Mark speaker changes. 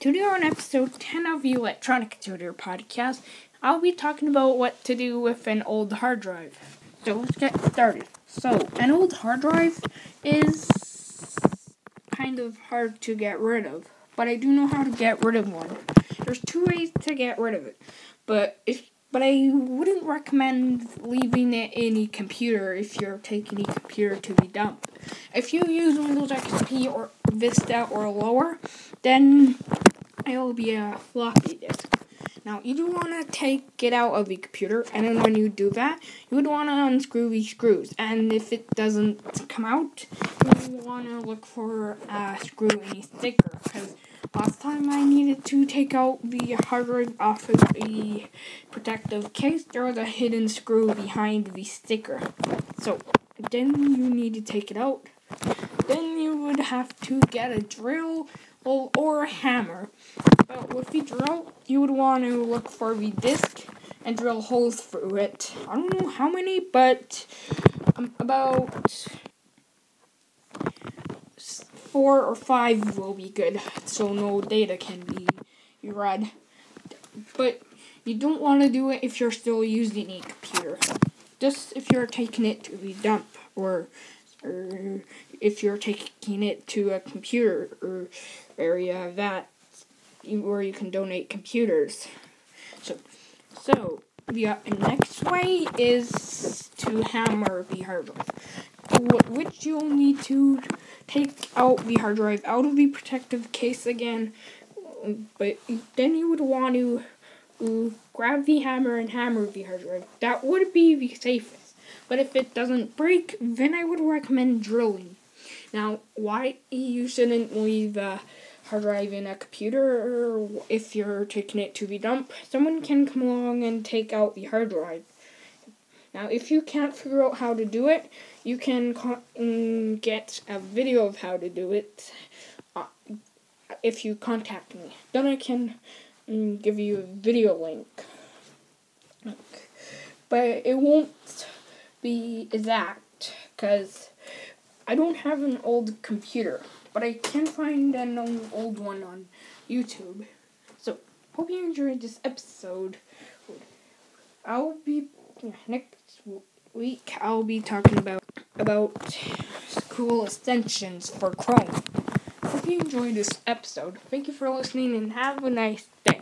Speaker 1: Today on episode 10 of the Electronic Tutor podcast, I'll be talking about what to do with an old hard drive. So let's get started. So, an old hard drive is kind of hard to get rid of, but I do know how to get rid of one. There's two ways to get rid of it, but if but I wouldn't recommend leaving it in a computer if you're taking a computer to be dumped. If you use Windows XP or Vista or lower, then it will be a floppy disk. Now, you do want to take it out of the computer, and then when you do that, you would want to unscrew these screws. And if it doesn't come out, you want to look for a screw in a sticker, because last time I needed to take out the hard drive off of the protective case, there was a hidden screw behind the sticker. So, then you need to take it out. Then you would have to get a drill or a hammer. But with the drill, you would want to look for the disc and drill holes through it. I don't know how many, but um, about four or five will be good, so no data can be read. But you don't want to do it if you're still using a computer. Just if you're taking it to the dump or or if you're taking it to a computer or area that where you can donate computers. So, so the uh, next way is to hammer the hard drive, which you'll need to take out the hard drive out of the protective case again. But then you would want to grab the hammer and hammer the hard drive. That would be the safest. But if it doesn't break, then I would recommend drilling. Now, why you shouldn't leave a hard drive in a computer if you're taking it to the dump, someone can come along and take out the hard drive. Now, if you can't figure out how to do it, you can get a video of how to do it uh, if you contact me. Then I can mm, give you a video link. But it won't be exact because I don't have an old computer, but I can find an old one on YouTube. So, hope you enjoyed this episode. I'll be next week. I'll be talking about about cool extensions for Chrome. Hope you enjoyed this episode. Thank you for listening and have a nice day.